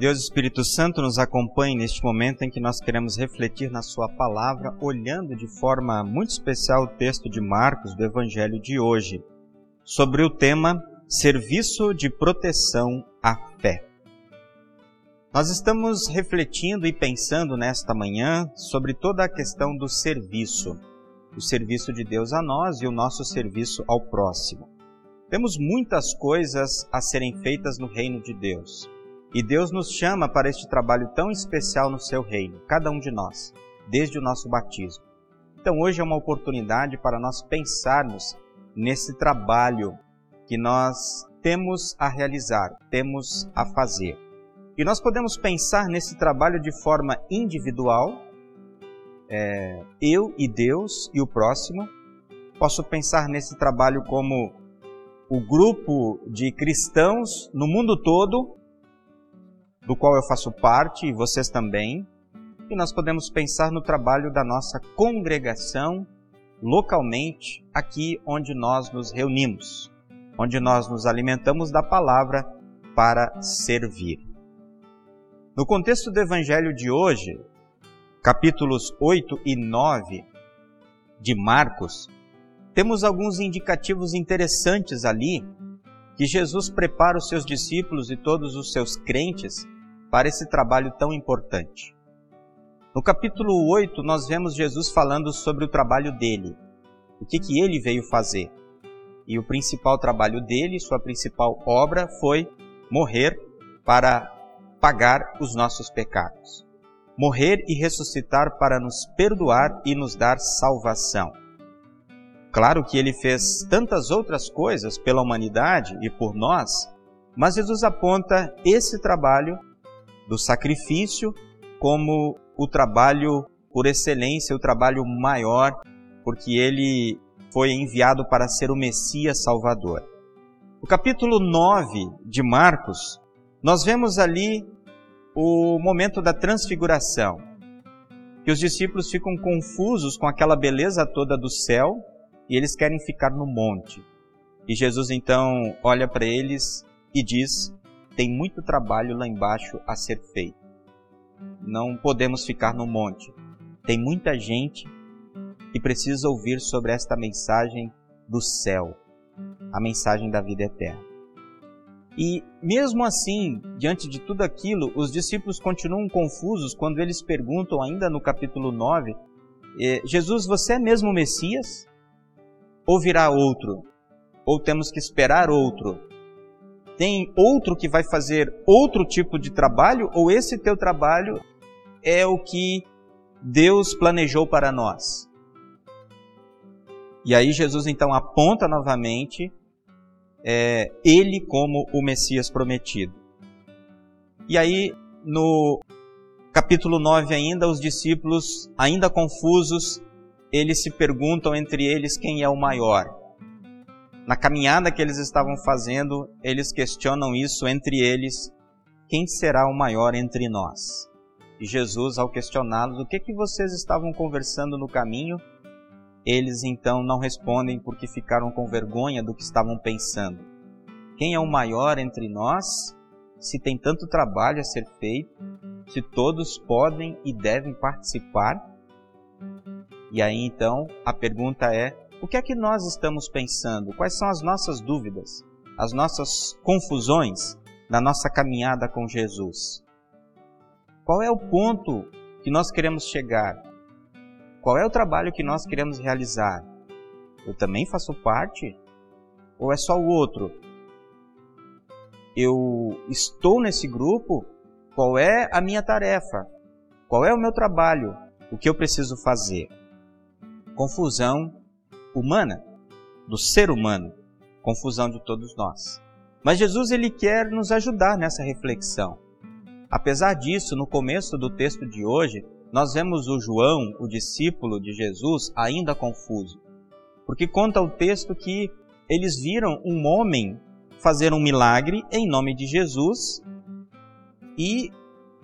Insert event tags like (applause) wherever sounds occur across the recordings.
Deus Espírito Santo nos acompanhe neste momento em que nós queremos refletir na Sua palavra, olhando de forma muito especial o texto de Marcos do Evangelho de hoje, sobre o tema Serviço de Proteção à Fé. Nós estamos refletindo e pensando nesta manhã sobre toda a questão do serviço, o serviço de Deus a nós e o nosso serviço ao próximo. Temos muitas coisas a serem feitas no reino de Deus e Deus nos chama para este trabalho tão especial no seu reino, cada um de nós, desde o nosso batismo. Então hoje é uma oportunidade para nós pensarmos nesse trabalho que nós temos a realizar, temos a fazer. E nós podemos pensar nesse trabalho de forma individual, é, eu e Deus e o próximo. Posso pensar nesse trabalho como o grupo de cristãos no mundo todo do qual eu faço parte e vocês também. E nós podemos pensar no trabalho da nossa congregação localmente, aqui onde nós nos reunimos, onde nós nos alimentamos da palavra para servir. No contexto do evangelho de hoje, capítulos 8 e 9 de Marcos, temos alguns indicativos interessantes ali que Jesus prepara os seus discípulos e todos os seus crentes para esse trabalho tão importante. No capítulo 8, nós vemos Jesus falando sobre o trabalho dele, o que, que ele veio fazer. E o principal trabalho dele, sua principal obra, foi morrer para pagar os nossos pecados. Morrer e ressuscitar para nos perdoar e nos dar salvação. Claro que ele fez tantas outras coisas pela humanidade e por nós, mas Jesus aponta esse trabalho do sacrifício como o trabalho por excelência, o trabalho maior, porque ele foi enviado para ser o Messias Salvador. No capítulo 9 de Marcos, nós vemos ali o momento da transfiguração, que os discípulos ficam confusos com aquela beleza toda do céu e eles querem ficar no monte. E Jesus então olha para eles e diz: tem muito trabalho lá embaixo a ser feito. Não podemos ficar no monte. Tem muita gente que precisa ouvir sobre esta mensagem do céu, a mensagem da vida eterna. E mesmo assim, diante de tudo aquilo, os discípulos continuam confusos quando eles perguntam, ainda no capítulo 9, eh, Jesus, você é mesmo o Messias? Ou virá outro? Ou temos que esperar outro? tem outro que vai fazer outro tipo de trabalho ou esse teu trabalho é o que Deus planejou para nós? E aí Jesus então aponta novamente é, ele como o Messias prometido. E aí no capítulo 9 ainda, os discípulos, ainda confusos, eles se perguntam entre eles quem é o maior na caminhada que eles estavam fazendo, eles questionam isso entre eles: quem será o maior entre nós? E Jesus, ao questioná-los, o que, que vocês estavam conversando no caminho? Eles então não respondem porque ficaram com vergonha do que estavam pensando. Quem é o maior entre nós? Se tem tanto trabalho a ser feito, se todos podem e devem participar? E aí então a pergunta é: o que é que nós estamos pensando? Quais são as nossas dúvidas, as nossas confusões na nossa caminhada com Jesus? Qual é o ponto que nós queremos chegar? Qual é o trabalho que nós queremos realizar? Eu também faço parte? Ou é só o outro? Eu estou nesse grupo? Qual é a minha tarefa? Qual é o meu trabalho? O que eu preciso fazer? Confusão humana, do ser humano, confusão de todos nós. Mas Jesus ele quer nos ajudar nessa reflexão. Apesar disso, no começo do texto de hoje, nós vemos o João, o discípulo de Jesus, ainda confuso. Porque conta o texto que eles viram um homem fazer um milagre em nome de Jesus e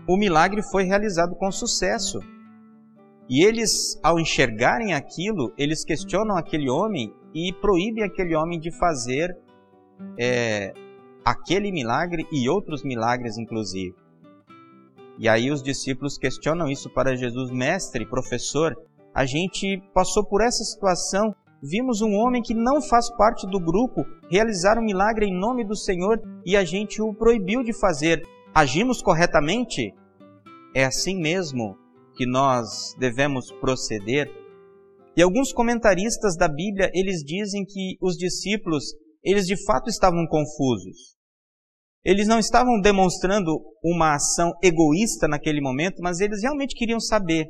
o milagre foi realizado com sucesso. E eles, ao enxergarem aquilo, eles questionam aquele homem e proíbem aquele homem de fazer é, aquele milagre e outros milagres, inclusive. E aí os discípulos questionam isso para Jesus, mestre, professor. A gente passou por essa situação, vimos um homem que não faz parte do grupo realizar um milagre em nome do Senhor e a gente o proibiu de fazer. Agimos corretamente? É assim mesmo que nós devemos proceder? E alguns comentaristas da Bíblia, eles dizem que os discípulos, eles de fato estavam confusos. Eles não estavam demonstrando uma ação egoísta naquele momento, mas eles realmente queriam saber.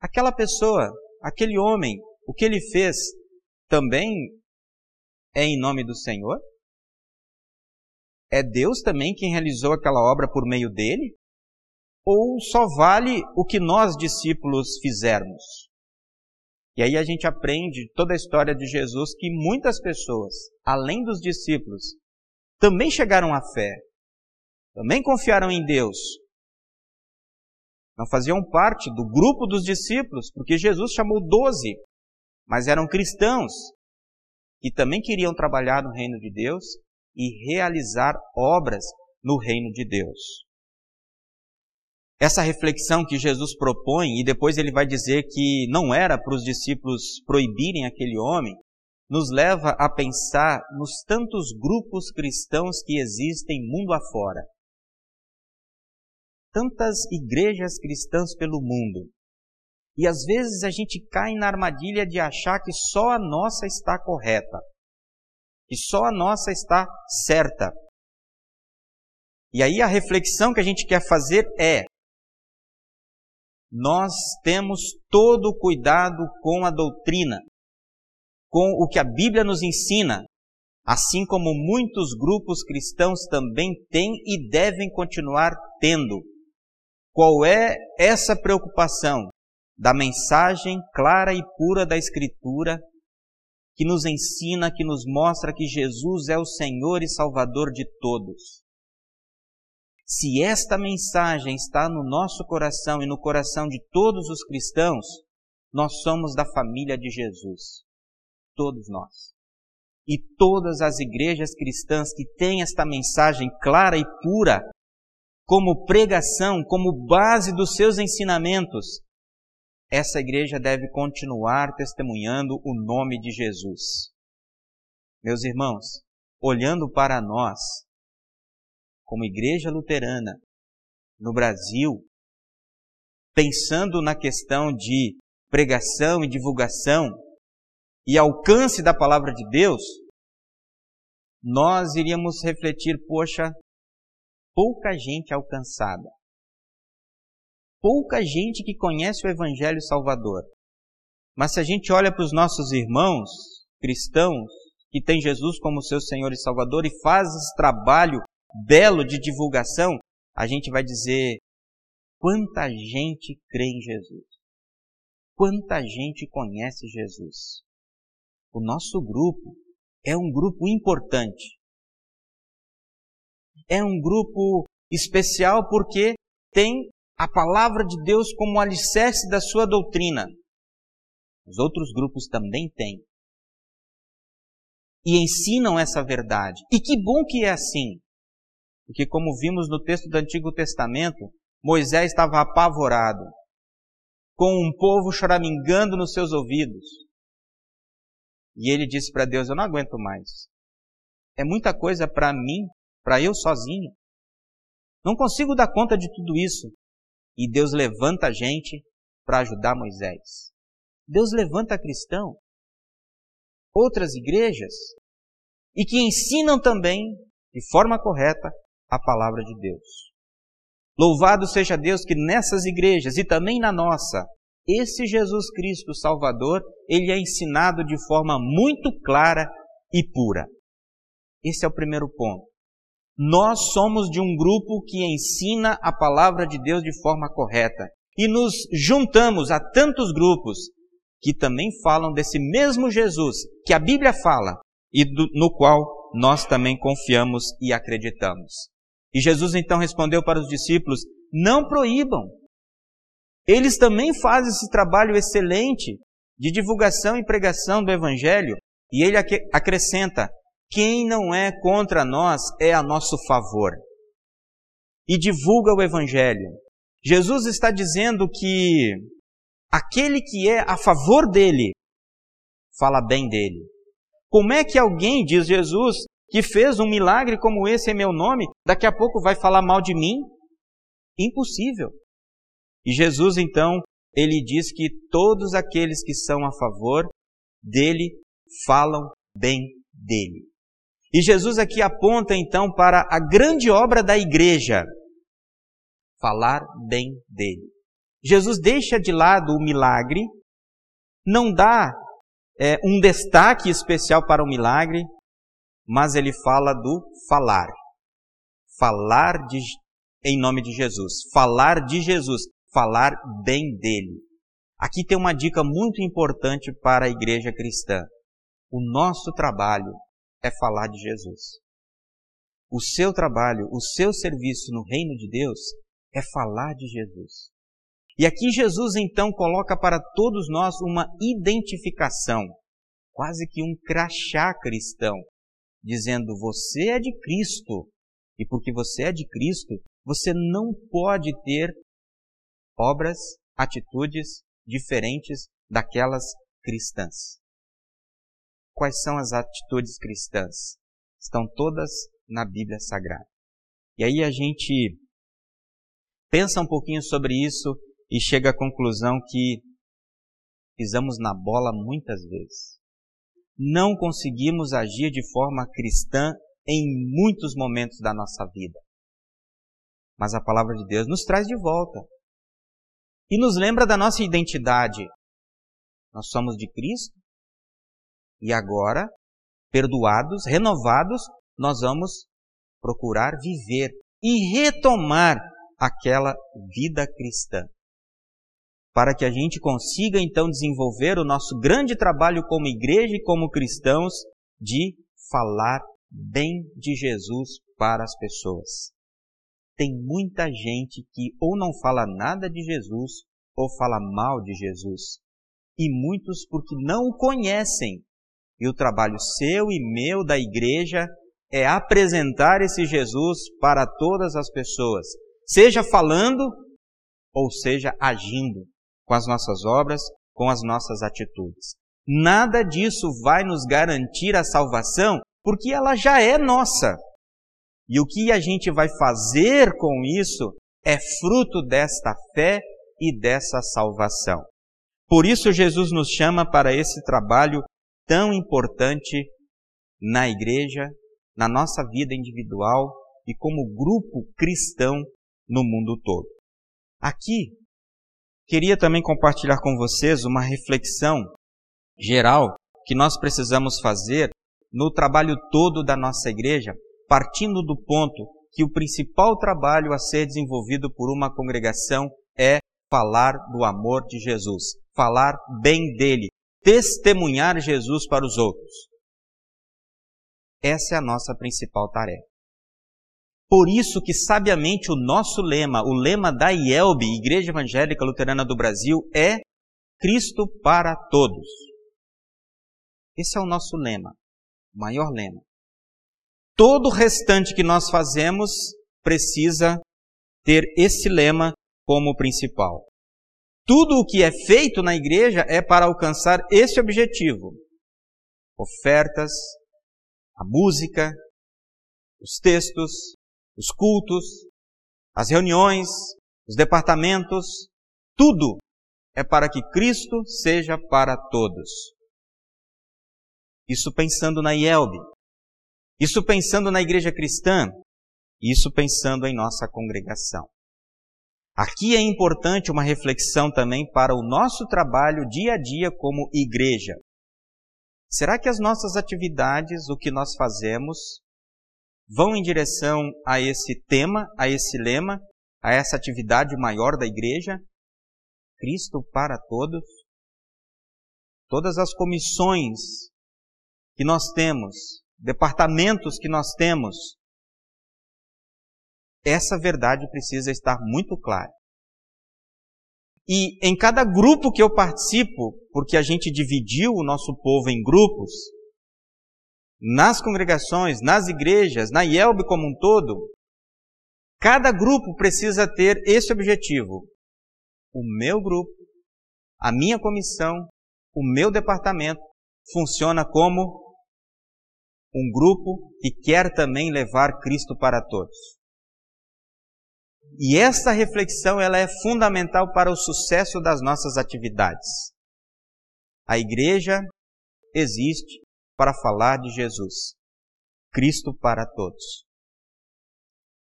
Aquela pessoa, aquele homem, o que ele fez também é em nome do Senhor? É Deus também quem realizou aquela obra por meio dele? Ou só vale o que nós discípulos fizermos? E aí a gente aprende toda a história de Jesus que muitas pessoas, além dos discípulos, também chegaram à fé, também confiaram em Deus. Não faziam parte do grupo dos discípulos, porque Jesus chamou doze, mas eram cristãos que também queriam trabalhar no reino de Deus e realizar obras no reino de Deus. Essa reflexão que Jesus propõe, e depois ele vai dizer que não era para os discípulos proibirem aquele homem, nos leva a pensar nos tantos grupos cristãos que existem mundo afora. Tantas igrejas cristãs pelo mundo. E às vezes a gente cai na armadilha de achar que só a nossa está correta, que só a nossa está certa. E aí a reflexão que a gente quer fazer é: nós temos todo o cuidado com a doutrina, com o que a Bíblia nos ensina, assim como muitos grupos cristãos também têm e devem continuar tendo. Qual é essa preocupação da mensagem clara e pura da Escritura que nos ensina, que nos mostra que Jesus é o Senhor e Salvador de todos? Se esta mensagem está no nosso coração e no coração de todos os cristãos, nós somos da família de Jesus. Todos nós. E todas as igrejas cristãs que têm esta mensagem clara e pura como pregação, como base dos seus ensinamentos, essa igreja deve continuar testemunhando o nome de Jesus. Meus irmãos, olhando para nós, como igreja luterana no Brasil, pensando na questão de pregação e divulgação e alcance da palavra de Deus, nós iríamos refletir, poxa, pouca gente alcançada. Pouca gente que conhece o Evangelho Salvador. Mas se a gente olha para os nossos irmãos cristãos que têm Jesus como seu Senhor e Salvador e faz esse trabalho belo de divulgação, a gente vai dizer quanta gente crê em Jesus. Quanta gente conhece Jesus. O nosso grupo é um grupo importante. É um grupo especial porque tem a palavra de Deus como alicerce da sua doutrina. Os outros grupos também têm. E ensinam essa verdade. E que bom que é assim. Porque, como vimos no texto do Antigo Testamento, Moisés estava apavorado, com um povo choramingando nos seus ouvidos. E ele disse para Deus: Eu não aguento mais. É muita coisa para mim, para eu sozinho. Não consigo dar conta de tudo isso. E Deus levanta a gente para ajudar Moisés. Deus levanta cristão, outras igrejas, e que ensinam também, de forma correta, a palavra de Deus. Louvado seja Deus que nessas igrejas e também na nossa, esse Jesus Cristo Salvador, ele é ensinado de forma muito clara e pura. Esse é o primeiro ponto. Nós somos de um grupo que ensina a palavra de Deus de forma correta e nos juntamos a tantos grupos que também falam desse mesmo Jesus que a Bíblia fala e do, no qual nós também confiamos e acreditamos. E Jesus então respondeu para os discípulos: Não proíbam. Eles também fazem esse trabalho excelente de divulgação e pregação do Evangelho. E ele acrescenta: Quem não é contra nós é a nosso favor. e divulga o Evangelho. Jesus está dizendo que aquele que é a favor dele fala bem dele. Como é que alguém, diz Jesus, que fez um milagre como esse em meu nome, daqui a pouco vai falar mal de mim? Impossível. E Jesus então, ele diz que todos aqueles que são a favor dele falam bem dele. E Jesus aqui aponta então para a grande obra da igreja, falar bem dele. Jesus deixa de lado o milagre, não dá é, um destaque especial para o milagre, mas ele fala do falar. Falar de, em nome de Jesus. Falar de Jesus. Falar bem dele. Aqui tem uma dica muito importante para a igreja cristã. O nosso trabalho é falar de Jesus. O seu trabalho, o seu serviço no reino de Deus é falar de Jesus. E aqui Jesus então coloca para todos nós uma identificação, quase que um crachá cristão, dizendo: você é de Cristo. E porque você é de Cristo, você não pode ter obras, atitudes diferentes daquelas cristãs. Quais são as atitudes cristãs? Estão todas na Bíblia Sagrada. E aí a gente pensa um pouquinho sobre isso e chega à conclusão que pisamos na bola muitas vezes. Não conseguimos agir de forma cristã em muitos momentos da nossa vida. Mas a palavra de Deus nos traz de volta e nos lembra da nossa identidade. Nós somos de Cristo e agora, perdoados, renovados, nós vamos procurar viver e retomar aquela vida cristã. Para que a gente consiga então desenvolver o nosso grande trabalho como igreja e como cristãos de falar bem de Jesus para as pessoas. Tem muita gente que ou não fala nada de Jesus ou fala mal de Jesus. E muitos porque não o conhecem e o trabalho seu e meu da igreja é apresentar esse Jesus para todas as pessoas, seja falando ou seja agindo com as nossas obras, com as nossas atitudes. Nada disso vai nos garantir a salvação, porque ela já é nossa. E o que a gente vai fazer com isso é fruto desta fé e dessa salvação. Por isso, Jesus nos chama para esse trabalho tão importante na igreja, na nossa vida individual e como grupo cristão no mundo todo. Aqui, queria também compartilhar com vocês uma reflexão geral que nós precisamos fazer no trabalho todo da nossa igreja, partindo do ponto que o principal trabalho a ser desenvolvido por uma congregação é falar do amor de Jesus, falar bem dele, testemunhar Jesus para os outros. Essa é a nossa principal tarefa. Por isso que sabiamente o nosso lema, o lema da IELB, Igreja Evangélica Luterana do Brasil, é Cristo para todos. Esse é o nosso lema, o maior lema. Todo o restante que nós fazemos precisa ter esse lema como principal. Tudo o que é feito na igreja é para alcançar esse objetivo. Ofertas, a música, os textos, os cultos, as reuniões, os departamentos, tudo é para que Cristo seja para todos. Isso pensando na IELB, isso pensando na igreja cristã, isso pensando em nossa congregação. Aqui é importante uma reflexão também para o nosso trabalho dia a dia como igreja. Será que as nossas atividades, o que nós fazemos, vão em direção a esse tema, a esse lema, a essa atividade maior da igreja? Cristo para todos? Todas as comissões que nós temos, departamentos que nós temos, essa verdade precisa estar muito clara. E em cada grupo que eu participo, porque a gente dividiu o nosso povo em grupos, nas congregações, nas igrejas, na IELB como um todo, Cada grupo precisa ter esse objetivo. O meu grupo, a minha comissão, o meu departamento funciona como um grupo que quer também levar Cristo para todos. E essa reflexão ela é fundamental para o sucesso das nossas atividades. A igreja existe para falar de Jesus, Cristo para todos.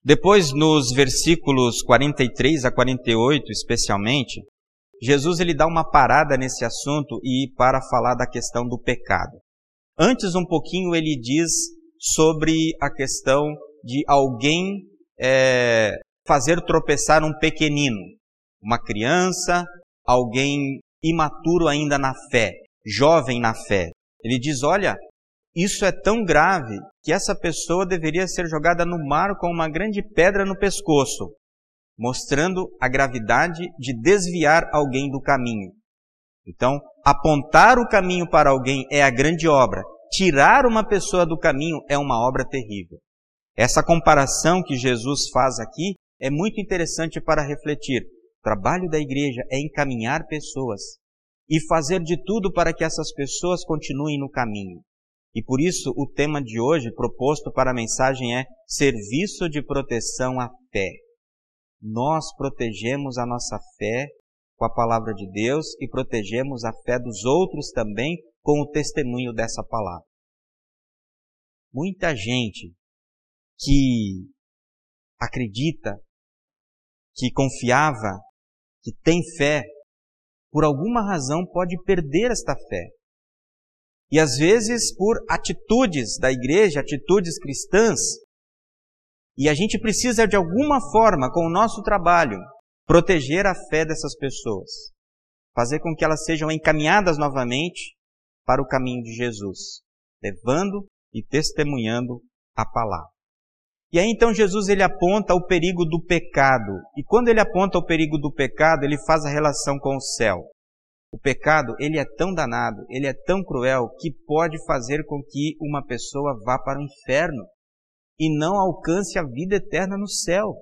Depois, nos versículos 43 a 48, especialmente, Jesus ele dá uma parada nesse assunto e para falar da questão do pecado. Antes, um pouquinho, ele diz sobre a questão de alguém é, fazer tropeçar um pequenino, uma criança, alguém imaturo ainda na fé, jovem na fé. Ele diz: olha, isso é tão grave que essa pessoa deveria ser jogada no mar com uma grande pedra no pescoço, mostrando a gravidade de desviar alguém do caminho. Então, apontar o caminho para alguém é a grande obra. Tirar uma pessoa do caminho é uma obra terrível. Essa comparação que Jesus faz aqui é muito interessante para refletir. O trabalho da igreja é encaminhar pessoas e fazer de tudo para que essas pessoas continuem no caminho. E por isso o tema de hoje proposto para a mensagem é Serviço de Proteção à Fé. Nós protegemos a nossa fé com a palavra de Deus e protegemos a fé dos outros também com o testemunho dessa palavra. Muita gente que acredita, que confiava, que tem fé, por alguma razão pode perder esta fé. E às vezes por atitudes da igreja, atitudes cristãs. E a gente precisa de alguma forma, com o nosso trabalho, proteger a fé dessas pessoas. Fazer com que elas sejam encaminhadas novamente para o caminho de Jesus, levando e testemunhando a palavra. E aí então Jesus ele aponta o perigo do pecado. E quando ele aponta o perigo do pecado, ele faz a relação com o céu. O pecado, ele é tão danado, ele é tão cruel que pode fazer com que uma pessoa vá para o inferno e não alcance a vida eterna no céu.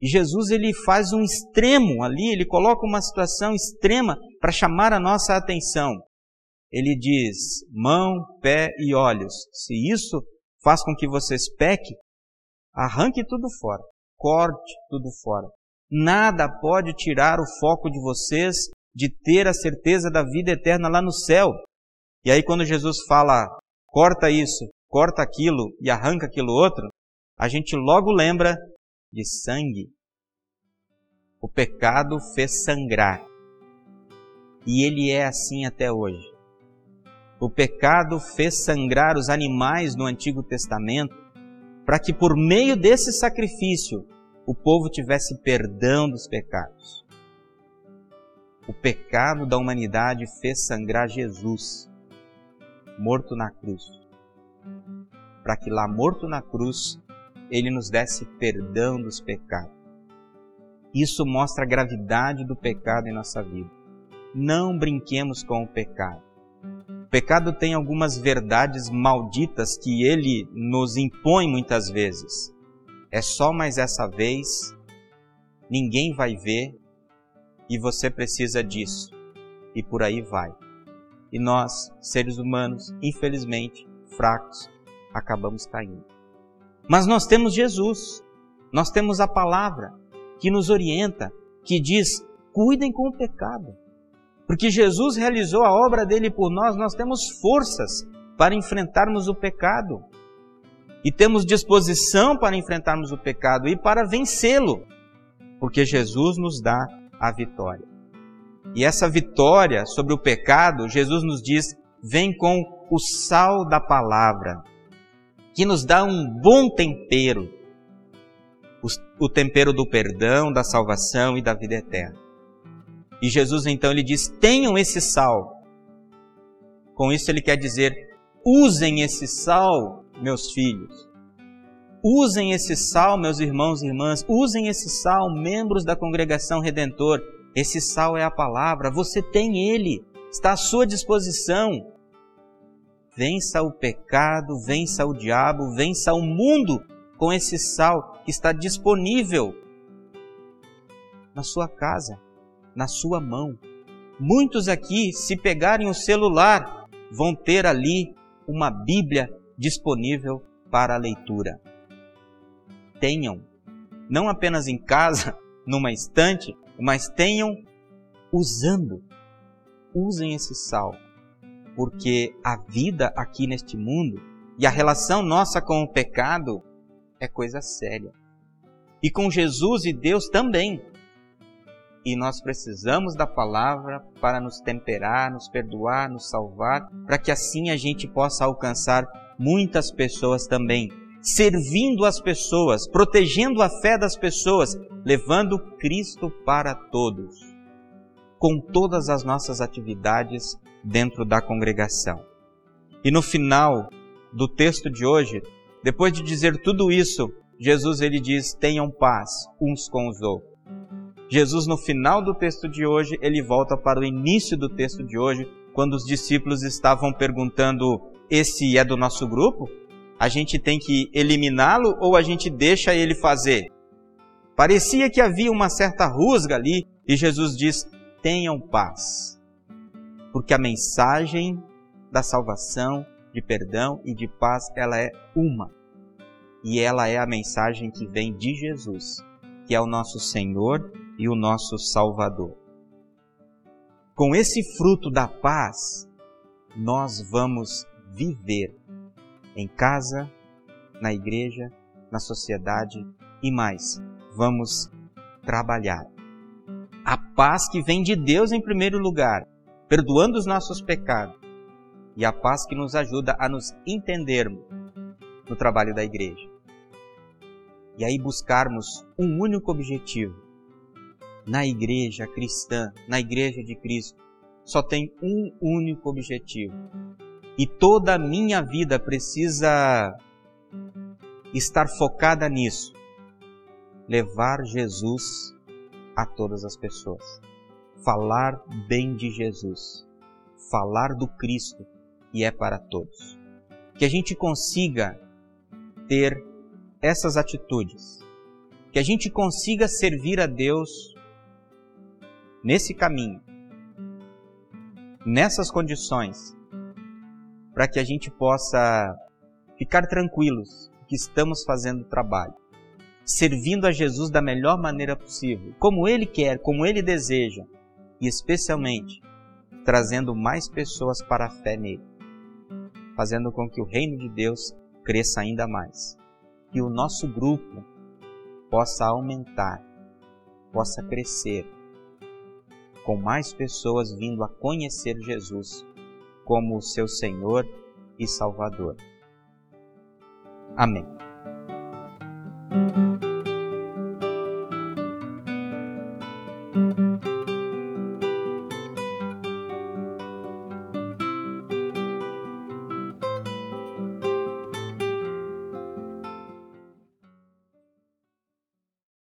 E Jesus ele faz um extremo ali, ele coloca uma situação extrema para chamar a nossa atenção. Ele diz: mão, pé e olhos. Se isso faz com que vocês pequem, arranque tudo fora, corte tudo fora. Nada pode tirar o foco de vocês de ter a certeza da vida eterna lá no céu. E aí, quando Jesus fala, corta isso, corta aquilo e arranca aquilo outro, a gente logo lembra de sangue. O pecado fez sangrar. E ele é assim até hoje. O pecado fez sangrar os animais no Antigo Testamento, para que por meio desse sacrifício o povo tivesse perdão dos pecados o pecado da humanidade fez sangrar Jesus, morto na cruz, para que lá morto na cruz ele nos desse perdão dos pecados. Isso mostra a gravidade do pecado em nossa vida. Não brinquemos com o pecado. Pecado tem algumas verdades malditas que ele nos impõe muitas vezes. É só mais essa vez, ninguém vai ver, e você precisa disso. E por aí vai. E nós, seres humanos, infelizmente, fracos, acabamos caindo. Mas nós temos Jesus, nós temos a palavra que nos orienta, que diz: cuidem com o pecado. Porque Jesus realizou a obra dele por nós, nós temos forças para enfrentarmos o pecado. E temos disposição para enfrentarmos o pecado e para vencê-lo. Porque Jesus nos dá a vitória. E essa vitória sobre o pecado, Jesus nos diz, vem com o sal da palavra, que nos dá um bom tempero, o tempero do perdão, da salvação e da vida eterna. E Jesus então ele diz: tenham esse sal. Com isso ele quer dizer: usem esse sal, meus filhos, Usem esse sal, meus irmãos e irmãs, usem esse sal, membros da congregação redentor. Esse sal é a palavra, você tem ele, está à sua disposição. Vença o pecado, vença o diabo, vença o mundo com esse sal que está disponível na sua casa, na sua mão. Muitos aqui, se pegarem o celular, vão ter ali uma Bíblia disponível para a leitura. Tenham, não apenas em casa, (laughs) numa estante, mas tenham usando. Usem esse sal, porque a vida aqui neste mundo e a relação nossa com o pecado é coisa séria. E com Jesus e Deus também. E nós precisamos da palavra para nos temperar, nos perdoar, nos salvar, para que assim a gente possa alcançar muitas pessoas também, servindo as pessoas, protegendo a fé das pessoas, levando Cristo para todos, com todas as nossas atividades dentro da congregação. E no final do texto de hoje, depois de dizer tudo isso, Jesus ele diz: "Tenham paz uns com os outros". Jesus no final do texto de hoje, ele volta para o início do texto de hoje, quando os discípulos estavam perguntando: "Esse é do nosso grupo? A gente tem que eliminá-lo ou a gente deixa ele fazer?" Parecia que havia uma certa rusga ali, e Jesus diz: "Tenham paz". Porque a mensagem da salvação de perdão e de paz, ela é uma. E ela é a mensagem que vem de Jesus, que é o nosso Senhor e o nosso Salvador. Com esse fruto da paz, nós vamos viver em casa, na igreja, na sociedade e mais, vamos trabalhar. A paz que vem de Deus em primeiro lugar, perdoando os nossos pecados, e a paz que nos ajuda a nos entendermos no trabalho da igreja. E aí buscarmos um único objetivo. Na igreja cristã, na igreja de Cristo, só tem um único objetivo. E toda a minha vida precisa estar focada nisso. Levar Jesus a todas as pessoas. Falar bem de Jesus. Falar do Cristo e é para todos. Que a gente consiga ter essas atitudes, que a gente consiga servir a Deus nesse caminho, nessas condições, para que a gente possa ficar tranquilos que estamos fazendo o trabalho, servindo a Jesus da melhor maneira possível, como Ele quer, como Ele deseja, e especialmente trazendo mais pessoas para a fé nele fazendo com que o reino de Deus cresça ainda mais. Que o nosso grupo possa aumentar, possa crescer, com mais pessoas vindo a conhecer Jesus como seu Senhor e Salvador. Amém.